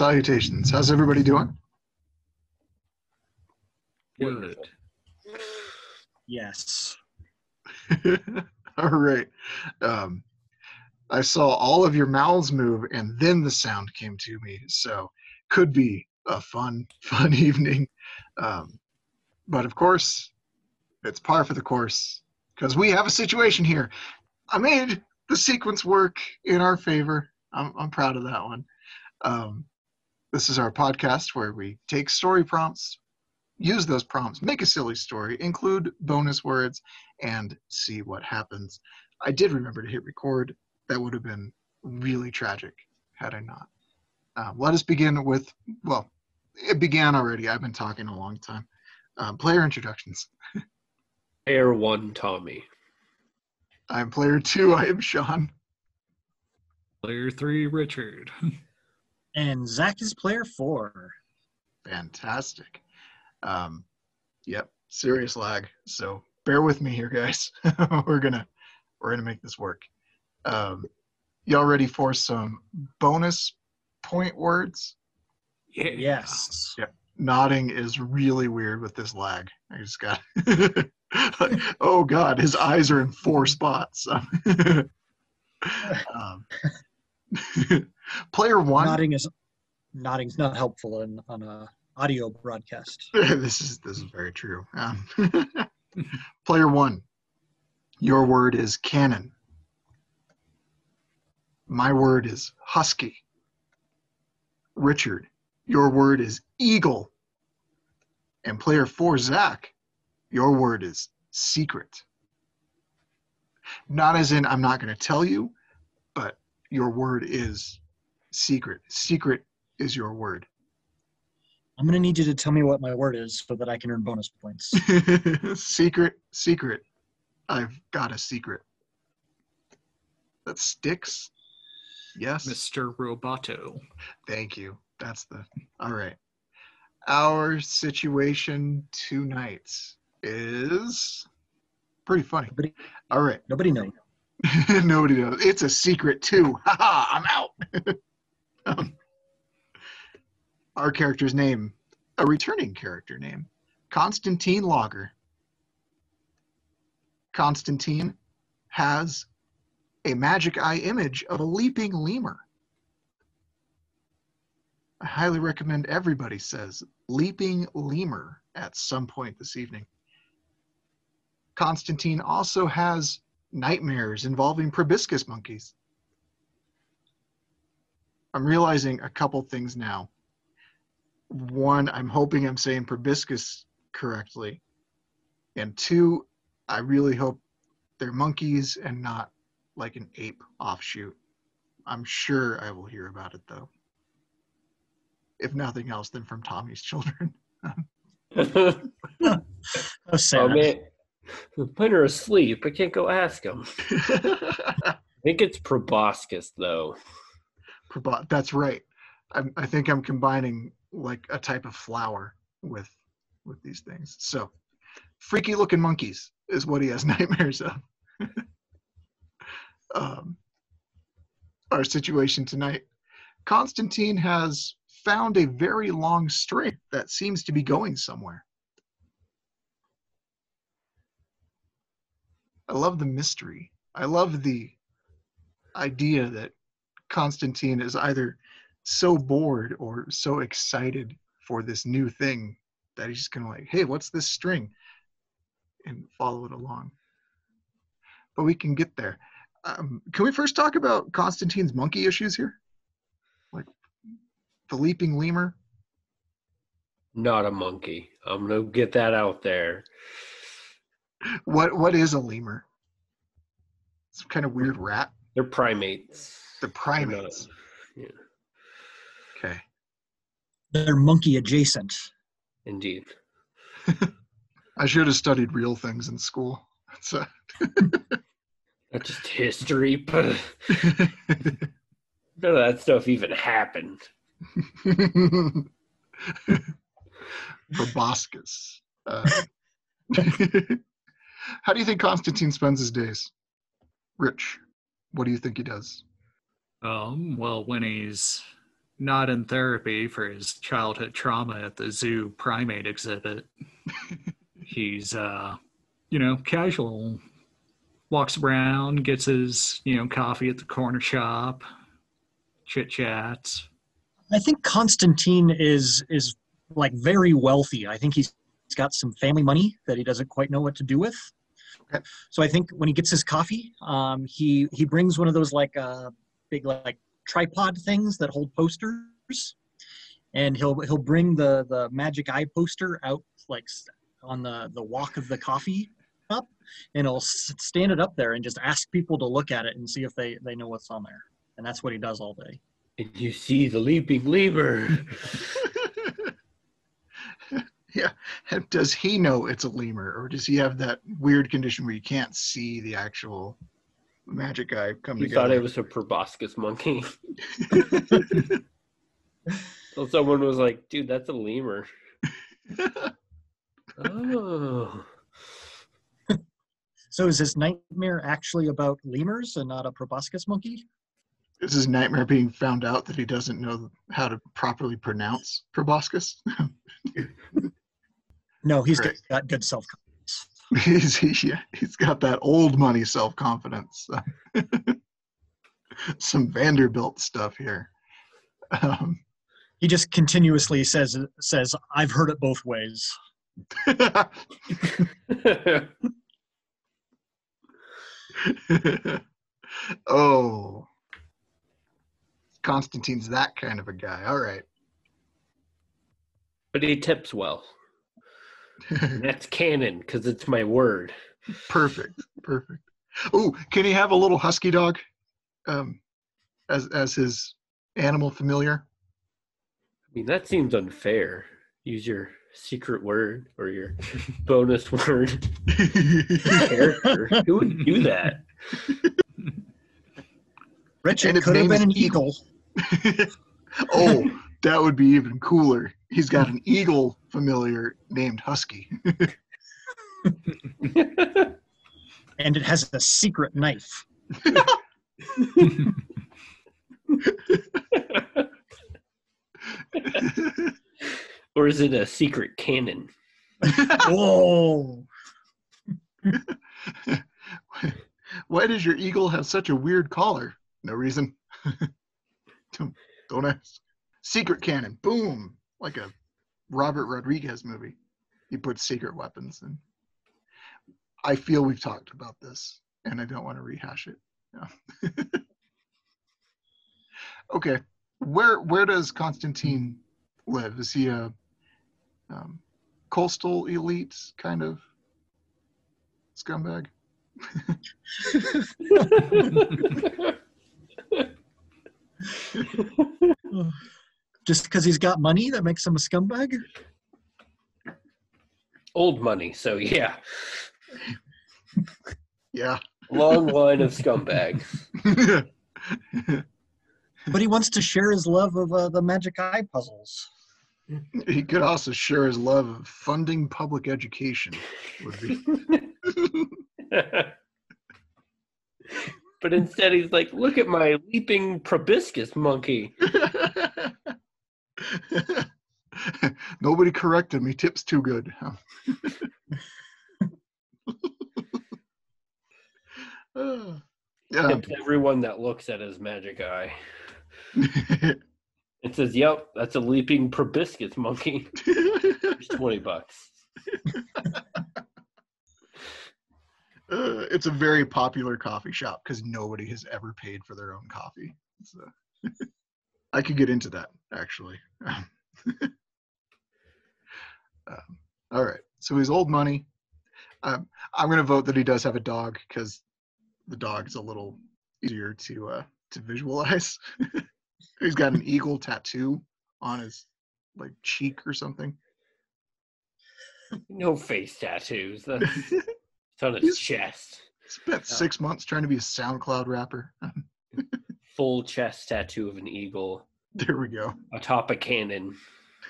Greetings and salutations. How's everybody doing? Good. Yes. all right. Um, I saw all of your mouths move, and then the sound came to me. So, could be a fun, fun evening. Um, but of course, it's par for the course because we have a situation here. I made the sequence work in our favor. I'm, I'm proud of that one. Um, this is our podcast where we take story prompts, use those prompts, make a silly story, include bonus words, and see what happens. I did remember to hit record. That would have been really tragic had I not. Uh, let us begin with, well, it began already. I've been talking a long time. Um, player introductions. Air one Tommy. I'm player two. I am Sean. Player three, Richard. And Zach is player four. Fantastic. Um, yep, serious lag. So bear with me here, guys. we're gonna we're gonna make this work. Um, y'all ready for some bonus point words? Yeah. Yes. Nodding is really weird with this lag. I just got. oh God, his eyes are in four spots. um, player one. Nodding is nodding's not helpful in on a audio broadcast. this is this is very true. Um, player one, your word is cannon. My word is husky. Richard, your word is eagle. And player four, Zach, your word is secret. Not as in I'm not going to tell you, your word is secret. Secret is your word. I'm gonna need you to tell me what my word is so that I can earn bonus points. secret, secret. I've got a secret. That sticks. Yes. Mr. Roboto. Thank you. That's the. All right. Our situation tonight is pretty funny. Nobody, All right. nobody knows. Nobody knows. It's a secret too. Haha, I'm out. um, our character's name, a returning character name, Constantine Lager. Constantine has a magic eye image of a leaping lemur. I highly recommend everybody says leaping lemur at some point this evening. Constantine also has nightmares involving proboscis monkeys. I'm realizing a couple things now. One, I'm hoping I'm saying proboscis correctly. And two, I really hope they're monkeys and not like an ape offshoot. I'm sure I will hear about it though. If nothing else, then from Tommy's children. oh Oh, sad. man, when are asleep. I can't go ask him. I think it's proboscis though. Probo- That's right. I'm, I think I'm combining like a type of flower with with these things. So, freaky looking monkeys is what he has nightmares of. um, our situation tonight. Constantine has found a very long string that seems to be going somewhere. I love the mystery. I love the idea that Constantine is either so bored or so excited for this new thing that he's just gonna like, hey, what's this string? And follow it along. But we can get there. Um, can we first talk about Constantine's monkey issues here? Like the leaping lemur? Not a monkey. I'm gonna get that out there. What what is a lemur? Some kind of weird rat. They're primates. The They're not- primates. yeah, Okay. They're monkey adjacent. indeed. I should have studied real things in school. So Not just history, but none of that stuff even happened. proboscis. Uh, how do you think Constantine spends his days? Rich, what do you think he does? Um, well, when he's not in therapy for his childhood trauma at the zoo primate exhibit. He's, uh, you know, casual. Walks around, gets his, you know, coffee at the corner shop, chit chats. I think Constantine is is like very wealthy. I think he's he's got some family money that he doesn't quite know what to do with. Okay. So I think when he gets his coffee, um, he he brings one of those like uh, big like tripod things that hold posters, and he'll he'll bring the the magic eye poster out like on the the walk of the coffee cup, and he'll stand it up there and just ask people to look at it and see if they they know what's on there, and that's what he does all day. And you see the leaping lemur. yeah. Does he know it's a lemur, or does he have that weird condition where you can't see the actual magic eye come He together? thought it was a proboscis monkey. So someone was like, dude, that's a lemur. oh. So is his nightmare actually about lemurs and not a proboscis monkey? Is his nightmare being found out that he doesn't know how to properly pronounce proboscis? No, he's Right. got good self confidence. he's, he, yeah, he's got that old money self confidence. Some Vanderbilt stuff here. Um, He just continuously says says I've heard it both ways. oh, Constantine's that kind of a guy. All right. but he tips well. And that's canon because it's my word. perfect. Perfect. Oh, can he have a little husky dog um, as as his animal familiar? I mean, that seems unfair. Use your secret word or your bonus word character. Who would do that? Richard And its could have been an Eagle. eagle. oh, that would be even cooler. He's got an eagle familiar named Husky. and it has a secret knife. or is it a secret cannon? Whoa! Why does your eagle have such a weird collar? No reason. don't, don't ask. Secret cannon. Boom. Like a Robert Rodriguez movie. He puts secret weapons in. I feel we've talked about this and I don't want to rehash it. No. okay. Where where does Constantine live? Is he a um, coastal elite kind of scumbag? just because he's got money that makes him a scumbag? Old money, so yeah. Yeah. Long line of scumbags. But he wants to share his love of uh, the magic eye puzzles. he could also share his love of funding public education. Would be. but instead, he's like, look at my leaping proboscis monkey. Nobody corrected me. Tips too good. Yeah. Everyone that looks at his magic eye. It says, yep, that's a leaping proboscis monkey. It's 20 bucks. Uh, it's a very popular coffee shop because nobody has ever paid for their own coffee. So I could get into that actually. Um, all right, so he's old money. Um, I'm going to vote that he does have a dog because the dog is a little easier to uh, to visualize. he's got an eagle tattoo on his like cheek or something. No face tattoos. That's, it's on his He's- chest. Spent six months trying to be a SoundCloud rapper. Full chest tattoo of an eagle there we go. atop a cannon.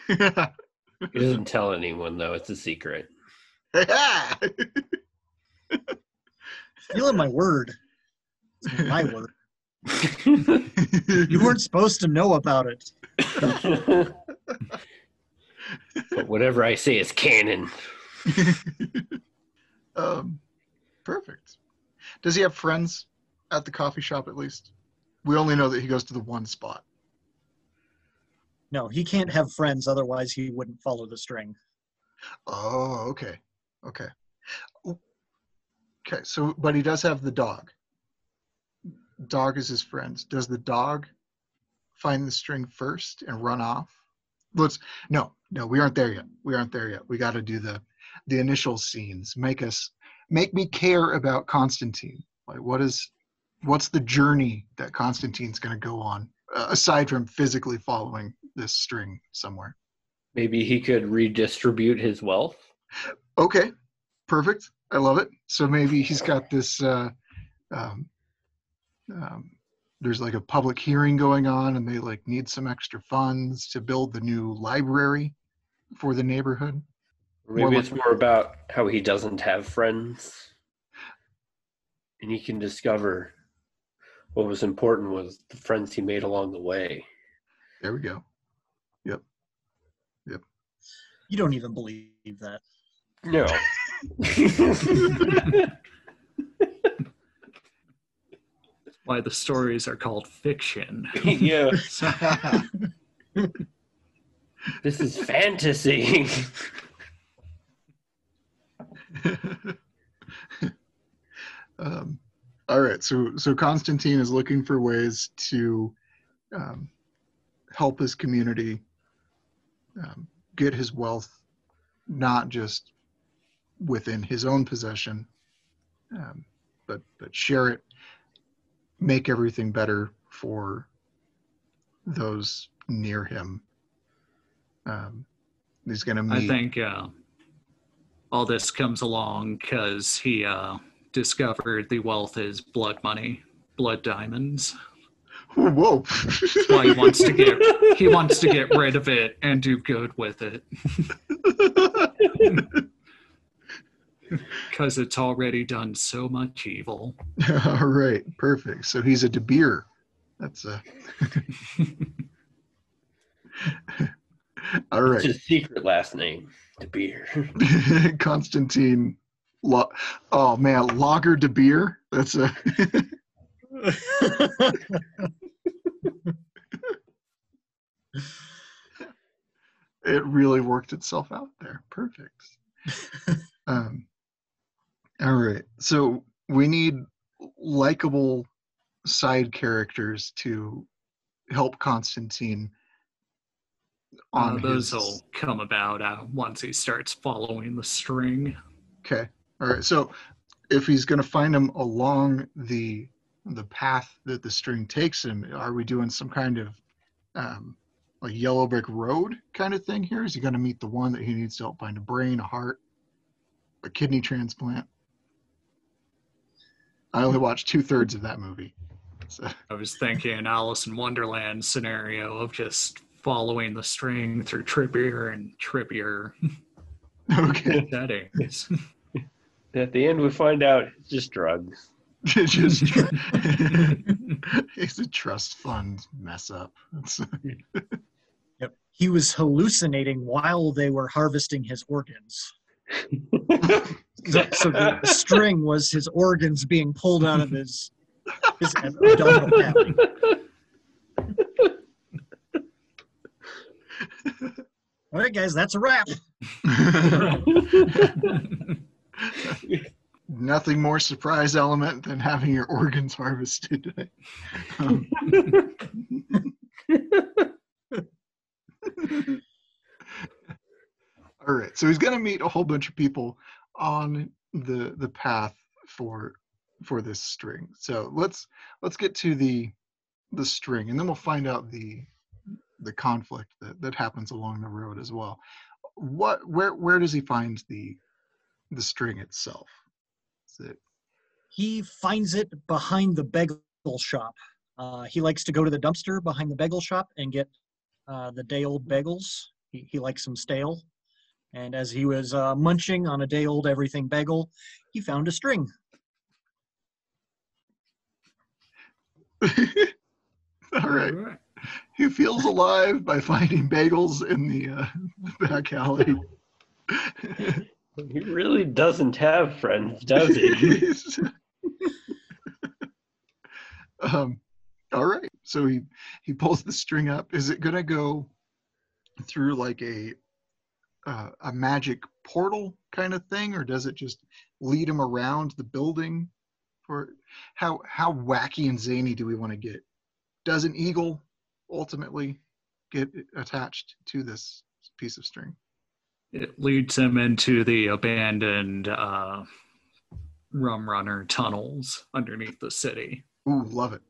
He doesn't tell anyone, though. It's a secret. Stealing my word. It's my word. You weren't supposed to know about it. but whatever I say is canon. um, perfect. Does he have friends at the coffee shop at least? We only know that he goes to the one spot. No, he can't have friends, otherwise he wouldn't follow the string. Oh, okay. Okay. Okay, so but he does have the dog. Dog is his friend. Does the dog find the string first and run off? Let's no, no, we aren't there yet. We aren't there yet. We got to do the the initial scenes. Make us make me care about Constantine. Like what is what's the journey that Constantine's going to go on uh, aside from physically following this string somewhere? Maybe he could redistribute his wealth. Okay, perfect. I love it. So maybe he's got this. Uh, um, um, there's like a public hearing going on, and they like need some extra funds to build the new library for the neighborhood. Or maybe More it's more about how he doesn't have friends. And he can discover what was important was the friends he made along the way. There we go. Yep. Yep. You don't even believe that. No. Why the stories are called fiction. yeah. This is fantasy. um, all right, so so Constantine is looking for ways to um, help his community um, get his wealth, not just within his own possession, um, but but share it, make everything better for those near him. Um, he's going to I think uh, all this comes along because he uh, discovered the wealth is blood money, blood diamonds. Whoa! Why he wants to get he wants to get rid of it and do good with it because it's already done so much evil. All right, perfect. So he's a De Beer. That's a. All right. It's right, his secret last name, De Beer. Constantine. Lo- oh man, Lager De Beer. That's a. it really worked itself out there. Perfect. um, all right, so we need likable side characters to help Constantine. Uh, those his, will come about uh, once he starts following the string. Okay. All right. So if he's going to find him along the the path that the string takes him, are we doing some kind of um, like yellow brick road kind of thing here? Is he going to meet the one that he needs to help find a brain, a heart, a kidney transplant? I only watched two thirds of that movie. So, I was thinking Alice in Wonderland scenario of just following the string through trippier and trippier okay. settings. At the end, we find out it's just drugs. Just it's a trust fund mess up. Yep. He was hallucinating while they were harvesting his organs. So, so the, the string was his organs being pulled out of his, his abdominal cavity. All right, guys, that's a wrap. Nothing more surprise element than having your organs harvested. Um, all right, so he's going to meet a whole bunch of people on the the path for for this string. So let's let's get to the the string, and then we'll find out the the conflict that that happens along the road as well. What where where does he find the the string itself? Is it He finds it behind the bagel shop. Uh, he likes to go to the dumpster behind the bagel shop and get uh, the day old bagels. He, he likes them stale. And as he was uh, munching on a day old everything bagel, he found a string. All right. He feels alive by finding bagels in the, uh, the back alley. He really doesn't have friends, does he? um, all right. So he he pulls the string up. Is it gonna go through like a uh, a magic portal kind of thing, or does it just lead him around the building? For how how wacky and zany do we want to get? Does an eagle ultimately get attached to this piece of string? It leads him into the abandoned uh, rum runner tunnels underneath the city. Ooh, love it.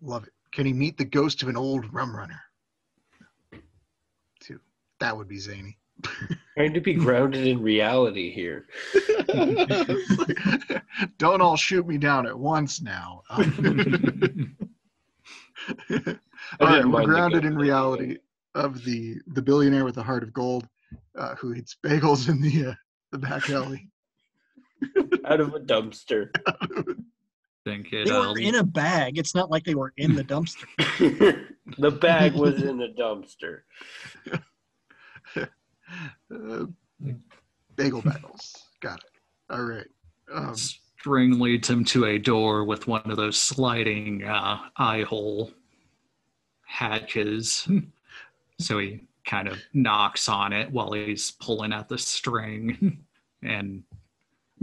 Love it. Can he meet the ghost of an old rum runner? Too. That would be zany. Trying to be grounded in reality here. Don't all shoot me down at once now. All right, we're grounded in reality of the the billionaire with the heart of gold, uh, who eats bagels in the uh, the back alley. Out of a dumpster. think it They uh, were in a bag. It's not like they were in the dumpster. the bag was in a dumpster. Uh, bagel bagels. Got it. All right. Um, string leads him to a door with one of those sliding uh, eye hole hatches. so he kind of knocks on it while he's pulling at the string, and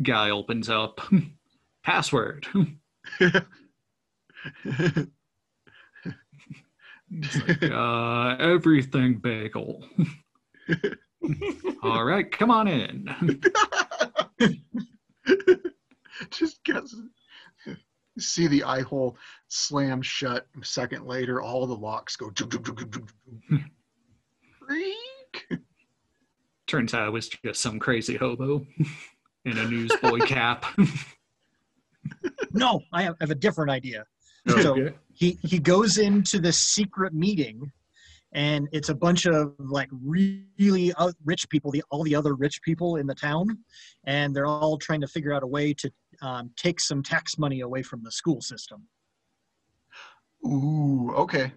guy opens up. Password. Uh, everything bagel. All right, come on in. just gets see the eye hole slam shut a second later all the locks go Turns out it was just some crazy hobo in a newsboy cap. No, I have, I have a different idea. So he he goes into this secret meeting, and it's a bunch of like really uh, rich people, the all the other rich people in the town, and they're all trying to figure out a way to um, take some tax money away from the school system. ooh okay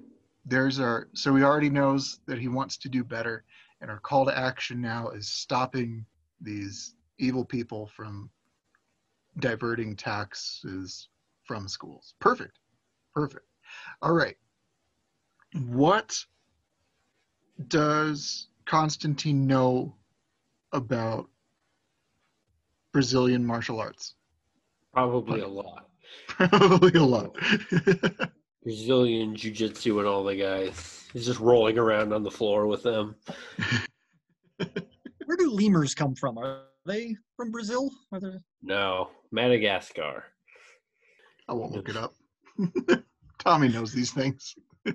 there's our so he already knows that he wants to do better. And our call to action now is stopping these evil people from diverting taxes from schools. Perfect. Perfect. All right. What does constantine know about brazilian martial arts? Probably a lot. probably a lot Brazilian jiu-jitsu and all the guys. He's just rolling around on the floor with them. Where do lemurs come from? Are they from Brazil? Are they... No, Madagascar. I won't look it up. Tommy knows these things.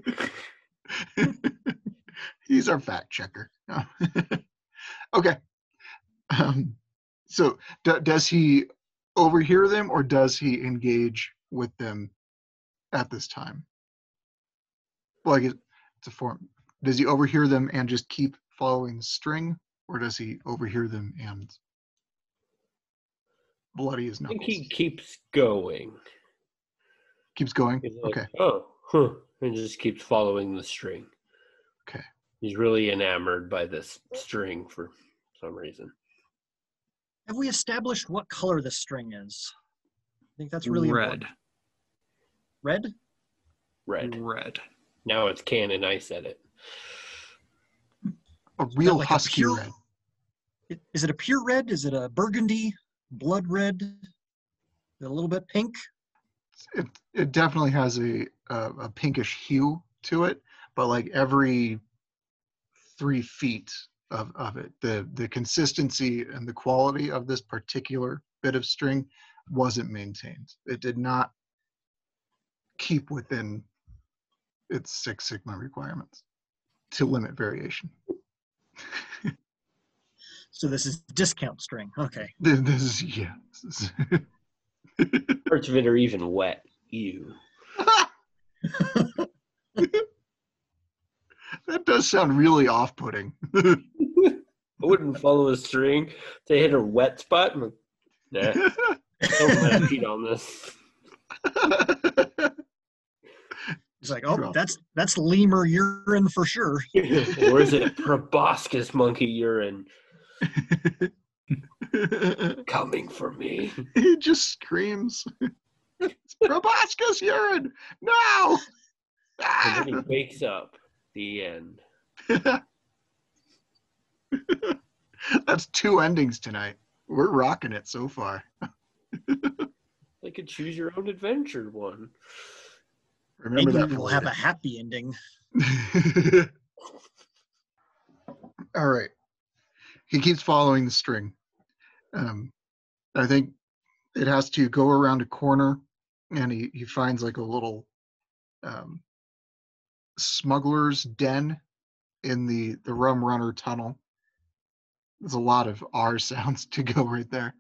He's our fact checker. okay. Um, so, d- does he overhear them or does he engage with them at this time? Like, it- it's a form. Does he overhear them and just keep following the string, or does he overhear them and bloody his I think he keeps going. Keeps going. Like, Okay. Oh, huh. And just keeps following the string. Okay. He's really enamored by this string for some reason. Have we established what color the string is? I think that's really red. important. Red? Red. Red. Now it's canon. I said it. A real like a husky pure- red. Is it a pure red? Is it a burgundy? Blood red? A little bit pink? It it definitely has a, a a pinkish hue to it, but like every three feet of, of it, the the consistency and the quality of this particular bit of string wasn't maintained. It did not keep within its Six Sigma requirements to limit variation. So this is discount string. Okay. Th- This is yeah. This is Parts of it are even wet. Ew. that does sound really off-putting. I wouldn't follow a string. They hit a wet spot. I'm like, nah, don't let Pete on this. He's like, oh, Drop. that's that's lemur urine for sure. or is it proboscis monkey urine coming for me? he just screams. it's proboscis urine. No. And then he ah! wakes up. The end. That's two endings tonight. We're rocking it so far. Like a choose your own adventure one. Remember Maybe that. we'll have a happy ending. All right. He keeps following the string. Um, I think it has to go around a corner, and he, he finds like a little um, smuggler's den in the the rum runner tunnel. There's a lot of R sounds to go right there.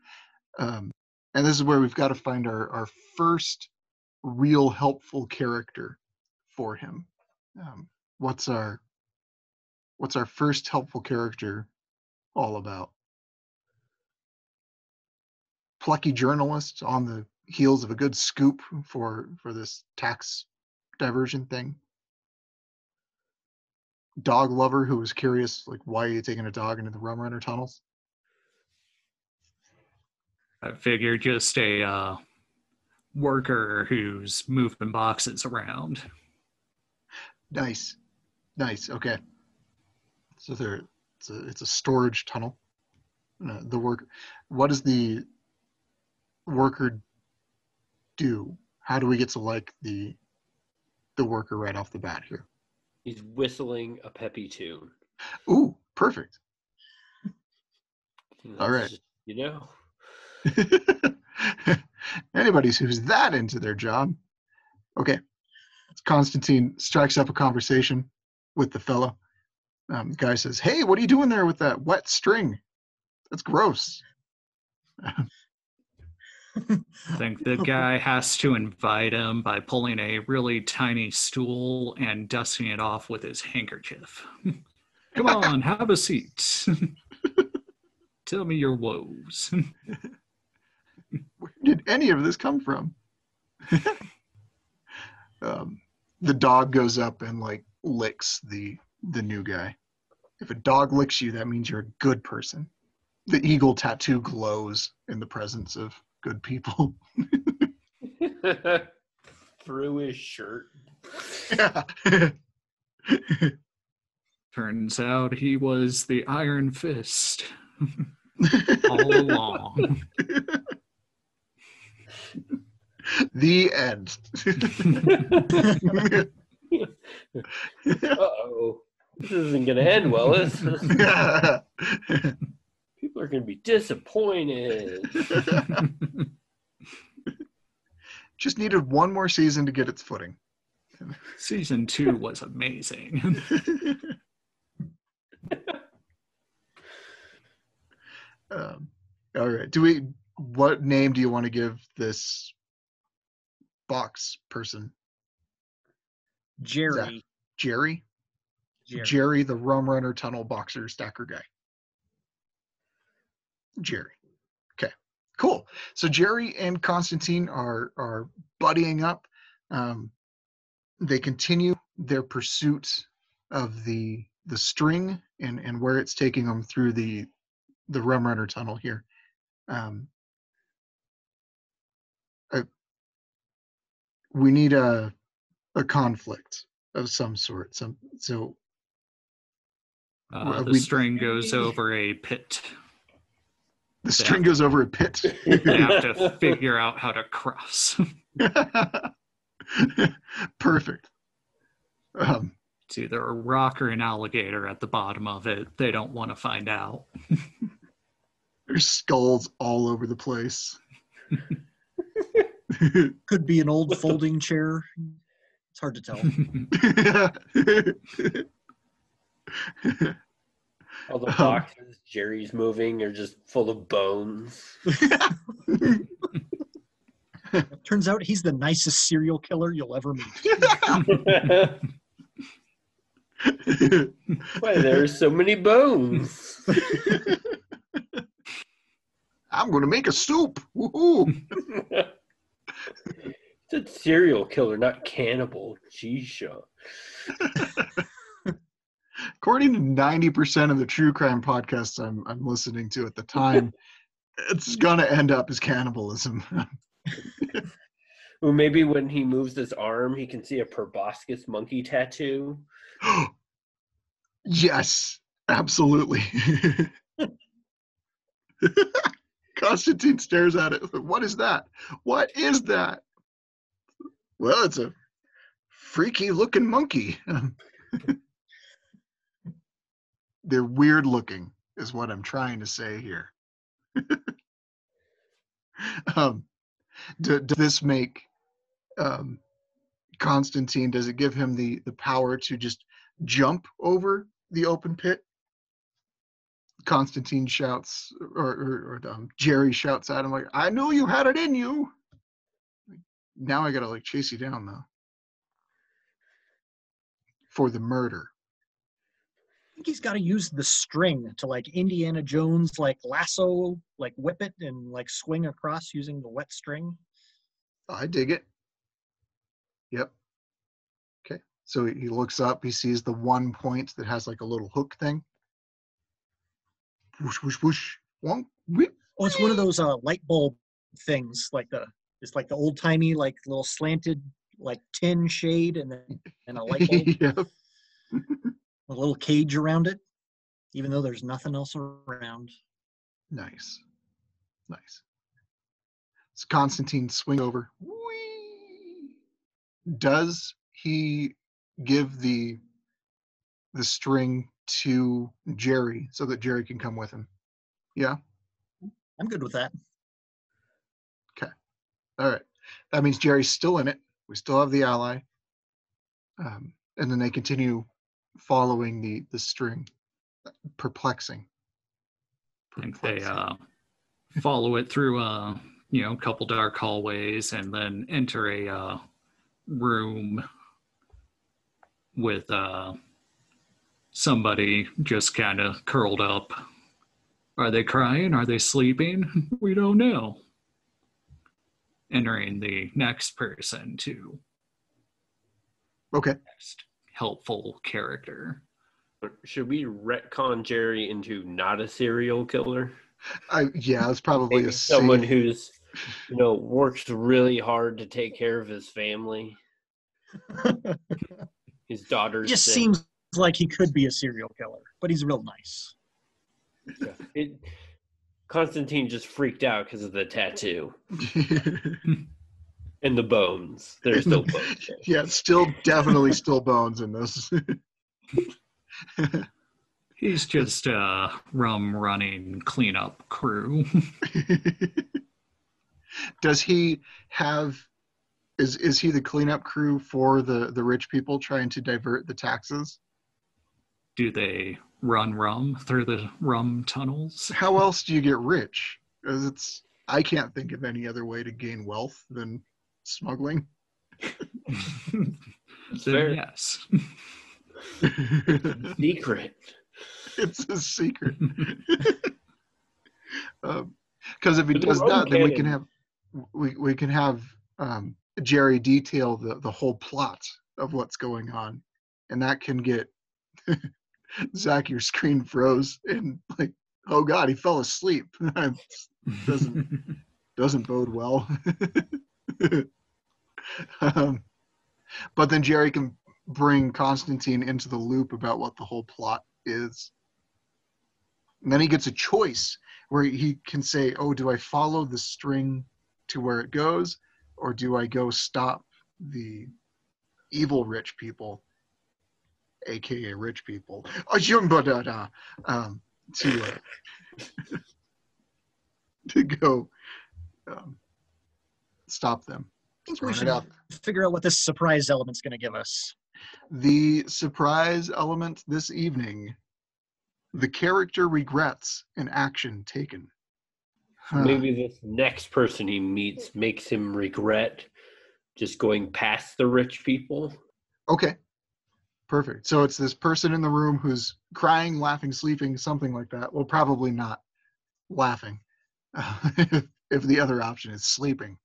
Um, and this is where we've got to find our, our first real helpful character for him. Um, what's our what's our first helpful character all about? Plucky journalist on the heels of a good scoop for for this tax diversion thing. Dog lover who was curious, like, why are you taking a dog into the rum runner tunnels? I figure just a uh, worker who's moving boxes around. Nice, nice. Okay, so there, it's a it's a storage tunnel. Uh, the work, what does the worker do? How do we get to like the the worker right off the bat here? He's whistling a peppy tune. Ooh, perfect. And All that's right. just, you know, Anybody who's that into their job. Okay. Constantine strikes up a conversation with the fellow. Um, the guy says, Hey, what are you doing there with that wet string? That's gross. I think the guy has to invite him by pulling a really tiny stool and dusting it off with his handkerchief. Come on, have a seat. Tell me your woes. Where did any of this come from? um, the dog goes up and like licks the the new guy. If a dog licks you, that means you're a good person. The eagle tattoo glows in the presence of good people. through his shirt. Turns out he was the Iron Fist all along. the end. Uh oh. This isn't going to end well, is this? People are going to be disappointed. Just needed one more season to get its footing. Season two was amazing. um, all right. Do we? What name do you want to give this box person? Jerry. Jerry. Jerry. Jerry, the rum runner tunnel boxer stacker guy. Jerry. Okay, cool. So Jerry and Constantine are are buddying up. Um, they continue their pursuit of the the string and and where it's taking them through the the rum runner tunnel here. Um, I, we need a a conflict of some sort. Some so Uh, the we- string goes over a pit. the string goes over a pit. They have to figure out how to cross. Perfect. Um, It's either a rock or an alligator at the bottom of it. They don't want to find out. there's skulls all over the place. Could be an old folding chair. It's hard to tell. All the Um, boxes Jerry's moving are just full of bones. Turns out he's the nicest serial killer you'll ever meet. Why there's so many bones? I'm gonna make a soup. Woohoo! It's a serial killer, not cannibal. Jeez, Sean. According to 90% of the true crime podcasts I'm, I'm listening to at the time, it's going to end up as cannibalism. Or maybe when he moves his arm, he can see a proboscis monkey tattoo. yes, absolutely. Constantine stares at it. What is that? What is that? Well, it's a freaky looking monkey. They're weird looking, is what I'm trying to say here. um, do, does this make um, Constantine? Does it give him the the power to just jump over the open pit? Constantine shouts, or, or, or um, Jerry shouts at him like, "I knew you had it in you." Now I gotta like chase you down though for the murder. I think he's got to use the string to like Indiana Jones, like lasso, like whip it and like swing across using the wet string. I dig it. Yep. Okay. So he he looks up, he sees the one point that has like a little hook thing. Whoosh, whoosh, whoosh. Wonk, whip. Oh, it's one of those uh, light bulb things, like the it's like the old timey, like little slanted, like tin shade, and then and a light bulb, yep. a little cage around it, even though there's nothing else around. Nice. Nice. So Constantine swing over. Whee! Does he give the the string to Jerry so that Jerry can come with him? Yeah. I'm good with that. Okay. All right. That means Jerry's still in it. We still have the ally. Um, and then they continue following the the string. Perplexing. I think they uh, follow it through uh, you know a couple dark hallways and then enter a uh, room with uh, somebody just kind of curled up. Are they crying? Are they sleeping? We don't know. Entering the next person to Okay. next helpful character. Should we retcon Jerry into not a serial killer? I yeah, it's probably a someone safe- who's, you know, works really hard to take care of his family. His daughter just sick. seems like he could be a serial killer, but he's real nice. It, Constantine just freaked out because of the tattoo and the bones. There's no bones. there. yeah, still definitely still bones in this. He's just a rum running cleanup crew. Does he have is is he the cleanup crew for the the rich people trying to divert the taxes? Do they run rum through the rum tunnels? How else do you get rich? 'Cause it's I can't think of any other way to gain wealth than smuggling. Then Fair. yes. Secret. it's a secret. Because if he does rum that, then we can have we we can have um, Jerry detail the the whole plot of what's going on, and that can get Zach. Your screen froze, and like, oh god, he fell asleep. Doesn't- Doesn't bode well. um, but then Jerry can bring Constantine into the loop about what the whole plot is. And then he gets a choice where he can say, Oh, do I follow the string to where it goes, or do I go stop the evil rich people, aka rich people? Oh, yumbadada, um, to, uh, to go um, stop them. I think we should out. figure out what this surprise element's going to give us. The surprise element this evening the character regrets an action taken. Huh. Maybe this next person he meets makes him regret just going past the rich people. Okay. Perfect. So it's this person in the room who's crying, laughing, sleeping, something like that. Well, probably not laughing. if, if the other option is sleeping,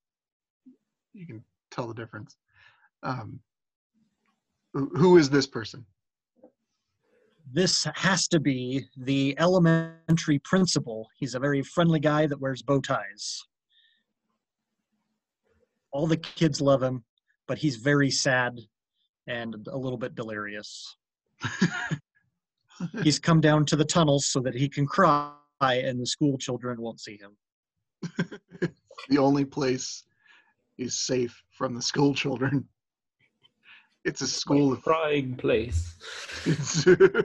you can tell the difference. Um, who is this person? This has to be the elementary principal. He's a very friendly guy that wears bow ties. All the kids love him, but he's very sad and a little bit delirious. He's come down to the tunnels so that he can cry and the school children won't see him. the only place is safe from the school children. It's a school of crying place.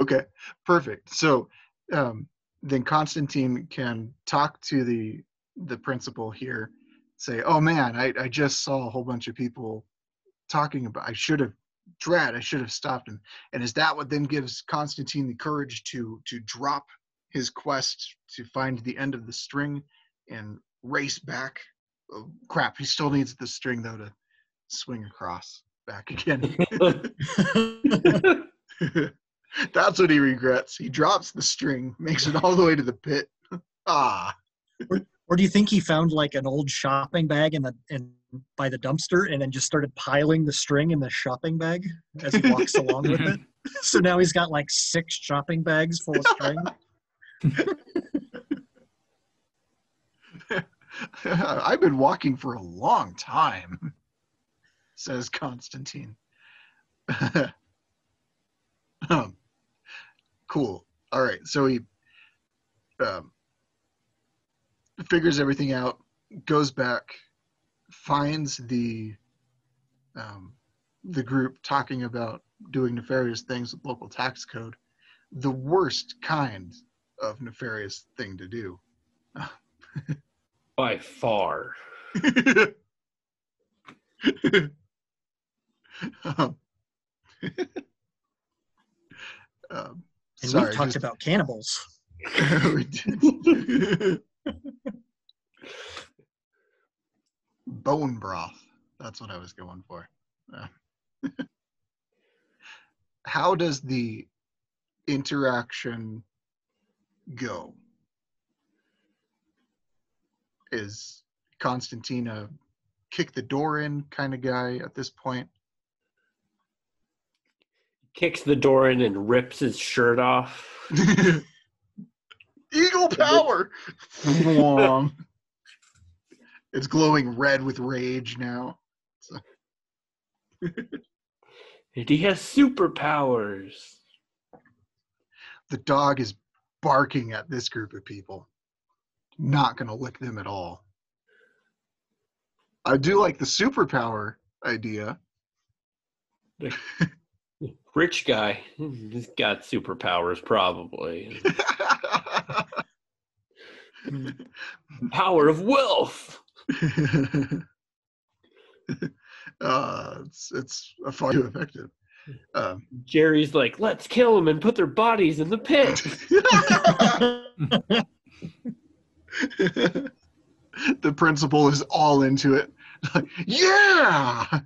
Okay, perfect. So um, then Constantine can talk to the the principal here, say, "Oh man, I, I just saw a whole bunch of people talking about. I should have, dread. I should have stopped him." And is that what then gives Constantine the courage to to drop his quest to find the end of the string and race back? Oh, crap, he still needs the string though to swing across back again. That's what he regrets. He drops the string, makes it all the way to the pit. Ah, Or do you think he found like an old shopping bag in the in by the dumpster and then just started piling the string in the shopping bag as he walks along with it? So now he's got like six shopping bags full of string. I've been walking for a long time, says Constantine. um, cool. All right. So he um, figures everything out, goes back, finds the um, the group talking about doing nefarious things with local tax code, the worst kind of nefarious thing to do. By far. um, um, And sorry, we've talked just- about cannibals. we did. Bone broth. That's what I was going for. How does the interaction go? Is Constantina kick the door in kind of guy at this point? Kicks the door in and rips his shirt off. Eagle power. It's glowing red with rage now. And he has superpowers. The dog is barking at this group of people. Not going to lick them at all. I do like the superpower idea. Rich guy. He's got superpowers, probably. Power of wealth. uh, it's it's far too effective. Um, Jerry's like, let's kill them and put their bodies in the pit. the principal is all into it. Like, yeah.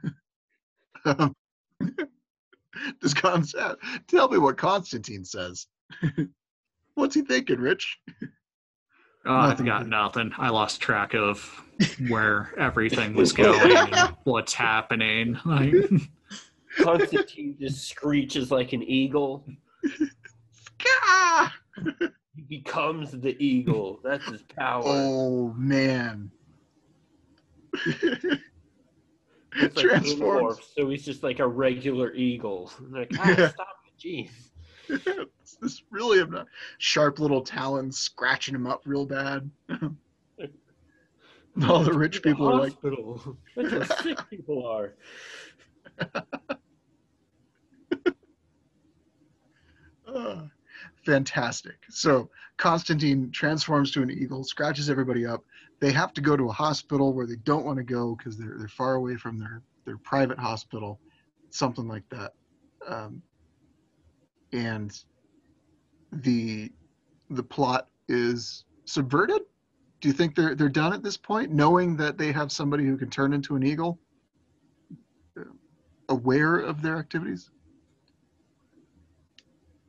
Um, does Constantine tell me what Constantine says? What's he thinking, Rich? Oh, I've Nothing got good. nothing. I lost track of where everything was going and what's happening. Like, Constantine just screeches like an eagle. Gah! He becomes the eagle. That's his power. Oh man. It's like Transforms. Animorphs, so he's just like a regular eagle. Like, ah, Yeah. stop it, jeez. It's this really sharp little talons scratching him up real bad. All the rich people are like, hospital. That's how sick people are. "Ah." fantastic. So Constantine transforms to an eagle, scratches everybody up. They have to go to a hospital where they don't want to go because they're they're far away from their their private hospital, something like that. Um, and the the plot is subverted. Do you think they're they're done at this point, knowing that they have somebody who can turn into an eagle? Uh, Aware of their activities?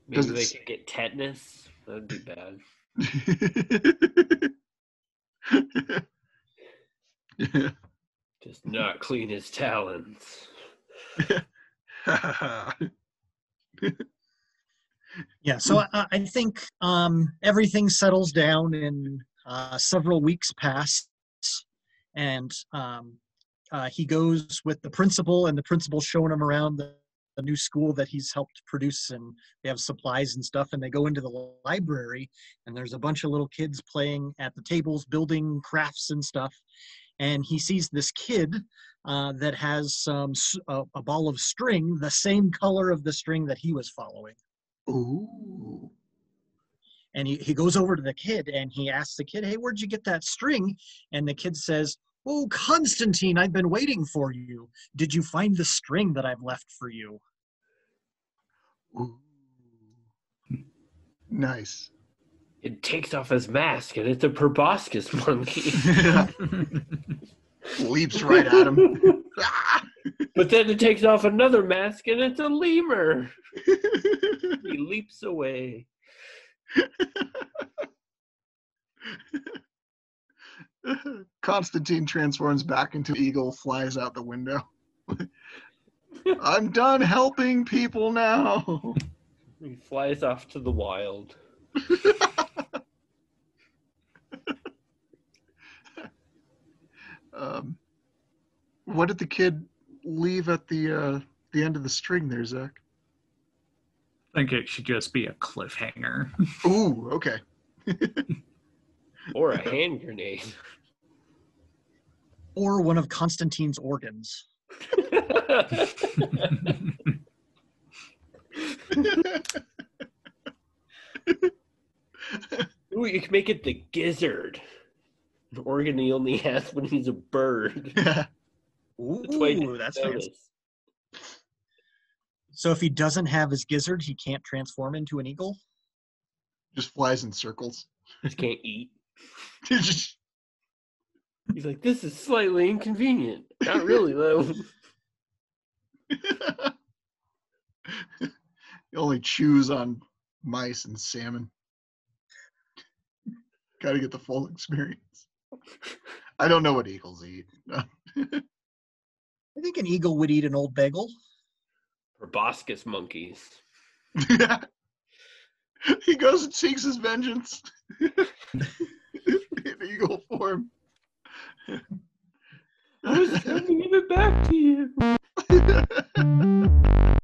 Maybe Does it they could get tetanus. That'd be bad. Just not clean his talons. Yeah, so I, I think um, everything settles down and uh, several weeks pass, and um, uh, he goes with the principal, and the principal's showing him around the, the new school that he's helped produce, and they have supplies and stuff, and they go into the library, and there's a bunch of little kids playing at the tables, building crafts and stuff, and he sees this kid uh, that has some s- a, a ball of string, the same color of the string that he was following Ooh. and he, he goes over to the kid and he asks the kid hey where'd you get that string and the kid says oh constantine i've been waiting for you did you find the string that i've left for you Ooh. Nice. It takes off his mask and it's a proboscis monkey. Leaps right at him. But then it takes off another mask and it's a lemur. He leaps away. Constantine transforms back into eagle, flies out the window. I'm done helping people now. He flies off to the wild. Um, what did the kid leave at the uh, the end of the string there, Zach? I think it should just be a cliffhanger. Ooh, okay. Or a hand grenade. or one of constantine's organs Ooh, you can make it the gizzard. An organ he only has when he's a bird. Ooh, That's why he didn't that's notice. fancy. so if he doesn't have his gizzard he can't transform into an eagle Just flies in circles. Just can't eat. Just- He's like, this is slightly inconvenient. Not really, though. he only chews on mice and salmon. Got to get the full experience. I don't know what eagles eat. i think an eagle would eat an old bagel Proboscis monkeys. Yeah. He goes and seeks his vengeance in eagle form. I was trying to give it back to you.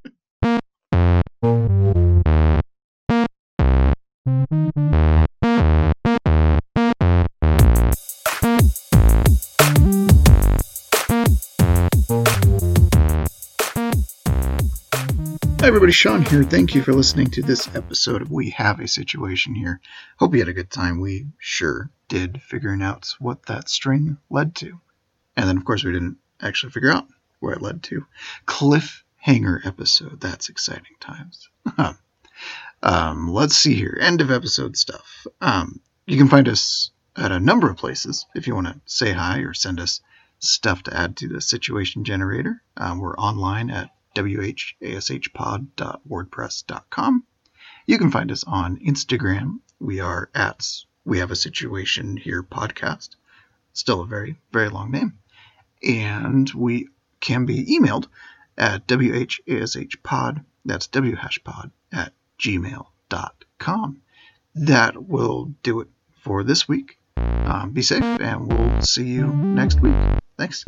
Hi, everybody. Sean here. Thank you for listening to this episode of We Have a Situation Here. Hope you had a good time. We sure did figuring out what that string led to. And then, of course, we didn't actually figure out where it led to. Cliffhanger episode. That's exciting times. um, let's see here. End of episode stuff. Um, you can find us at a number of places if you want to say hi or send us stuff to add to the situation generator. Um, we're online at whashpod.wordpress.com. You can find us on Instagram. We are at We Have a Situation Here podcast. Still a very, very long name. And we can be emailed at whashpod, that's whashpod at gmail.com. That will do it for this week. Um, be safe, and we'll see you next week. Thanks.